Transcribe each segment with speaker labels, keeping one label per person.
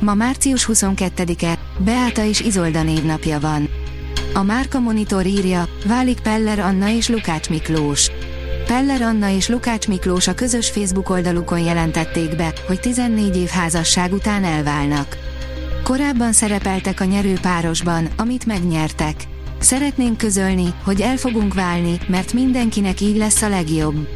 Speaker 1: Ma március 22-e, Beáta és Izolda névnapja van. A Márka Monitor írja, válik Peller Anna és Lukács Miklós. Peller Anna és Lukács Miklós a közös Facebook oldalukon jelentették be, hogy 14 év házasság után elválnak. Korábban szerepeltek a nyerő párosban, amit megnyertek. Szeretnénk közölni, hogy el fogunk válni, mert mindenkinek így lesz a legjobb.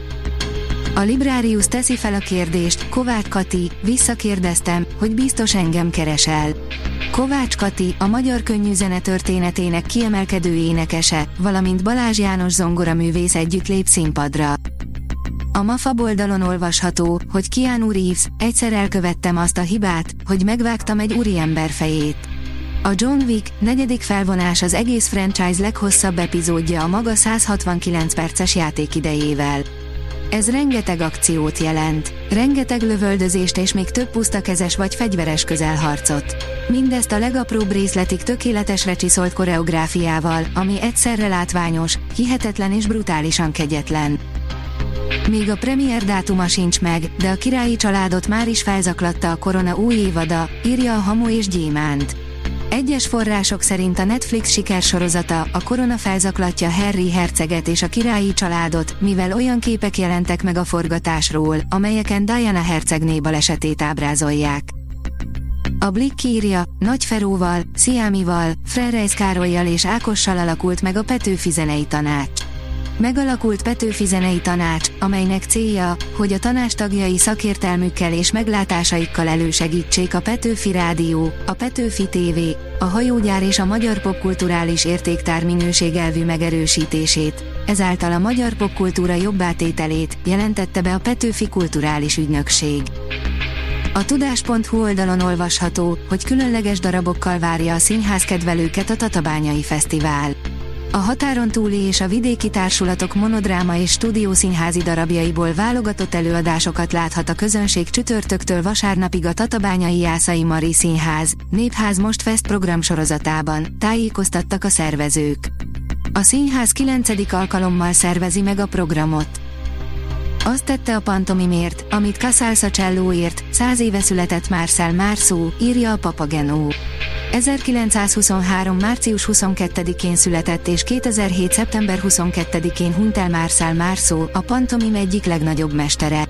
Speaker 1: A Librarius teszi fel a kérdést, Kovács Kati, visszakérdeztem, hogy biztos engem keresel. Kovács Kati, a magyar könnyűzene történetének kiemelkedő énekese, valamint Balázs János zongoraművész együtt lép színpadra. A MAFA oldalon olvasható, hogy Keanu Reeves, egyszer elkövettem azt a hibát, hogy megvágtam egy úriember fejét. A John Wick negyedik felvonás az egész franchise leghosszabb epizódja a maga 169 perces játékidejével. Ez rengeteg akciót jelent, rengeteg lövöldözést és még több pusztakezes vagy fegyveres közelharcot. Mindezt a legapróbb részletig tökéletesre csiszolt koreográfiával, ami egyszerre látványos, hihetetlen és brutálisan kegyetlen. Még a premier dátuma sincs meg, de a királyi családot már is felzaklatta a korona új évada, írja a Hamu és Gyémánt. Egyes források szerint a Netflix sikersorozata a korona felzaklatja Harry herceget és a királyi családot, mivel olyan képek jelentek meg a forgatásról, amelyeken Diana hercegné balesetét ábrázolják. A Blick írja, Nagy Feróval, Sziámival, Frerejsz Károlyjal és Ákossal alakult meg a Petőfi Zenei Tanács. Megalakult Petőfi Zenei Tanács, amelynek célja, hogy a tanács tagjai szakértelmükkel és meglátásaikkal elősegítsék a Petőfi Rádió, a Petőfi TV, a hajógyár és a magyar popkulturális értéktár minőségelvű megerősítését, ezáltal a magyar popkultúra jobbátételét, jelentette be a Petőfi Kulturális Ügynökség. A tudás.hu oldalon olvasható, hogy különleges darabokkal várja a színház kedvelőket a Tatabányai Fesztivál. A határon túli és a vidéki társulatok monodráma és stúdiószínházi darabjaiból válogatott előadásokat láthat a közönség csütörtöktől vasárnapig a Tatabányai Jászai Mari Színház, Népház Most Fest program sorozatában, tájékoztattak a szervezők. A színház 9. alkalommal szervezi meg a programot. Azt tette a pantomimért, amit Casals Cellóért, száz éve született Marcel Marceau, írja a Papagenó. 1923. március 22-én született és 2007. szeptember 22-én hunyt el Marcel Marceau, a pantomim egyik legnagyobb mestere.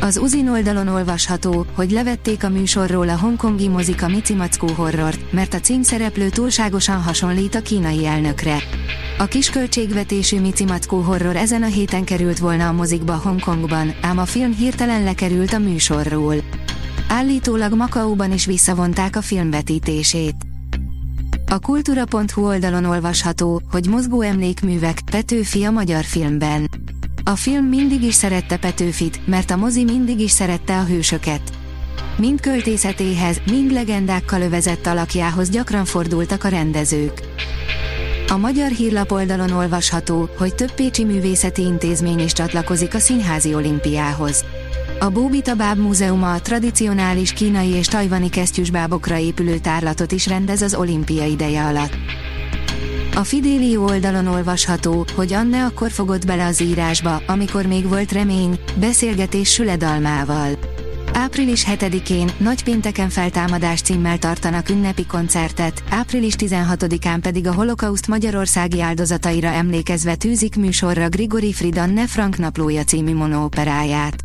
Speaker 1: Az Uzin oldalon olvasható, hogy levették a műsorról a hongkongi mozika Mici Mackó horrort, mert a címszereplő túlságosan hasonlít a kínai elnökre. A kisköltségvetésű Mici Mackó horror ezen a héten került volna a mozikba Hongkongban, ám a film hirtelen lekerült a műsorról. Állítólag Makaóban is visszavonták a filmvetítését. A kultúra.hu oldalon olvasható, hogy mozgó emlékművek, Petőfi a magyar filmben. A film mindig is szerette Petőfit, mert a mozi mindig is szerette a hősöket. Mind költészetéhez, mind legendákkal övezett alakjához gyakran fordultak a rendezők. A magyar hírlap oldalon olvasható, hogy több pécsi művészeti intézmény is csatlakozik a Színházi Olimpiához. A Bóbita Báb Múzeuma a tradicionális kínai és tajvani kesztyűsbábokra épülő tárlatot is rendez az olimpia ideje alatt. A Fidélió oldalon olvasható, hogy Anne akkor fogott bele az írásba, amikor még volt remény, beszélgetés Süledalmával. Április 7-én, Nagypénteken feltámadás címmel tartanak ünnepi koncertet, április 16-án pedig a holokauszt magyarországi áldozataira emlékezve tűzik műsorra Grigori Fridan Frank naplója című monóperáját.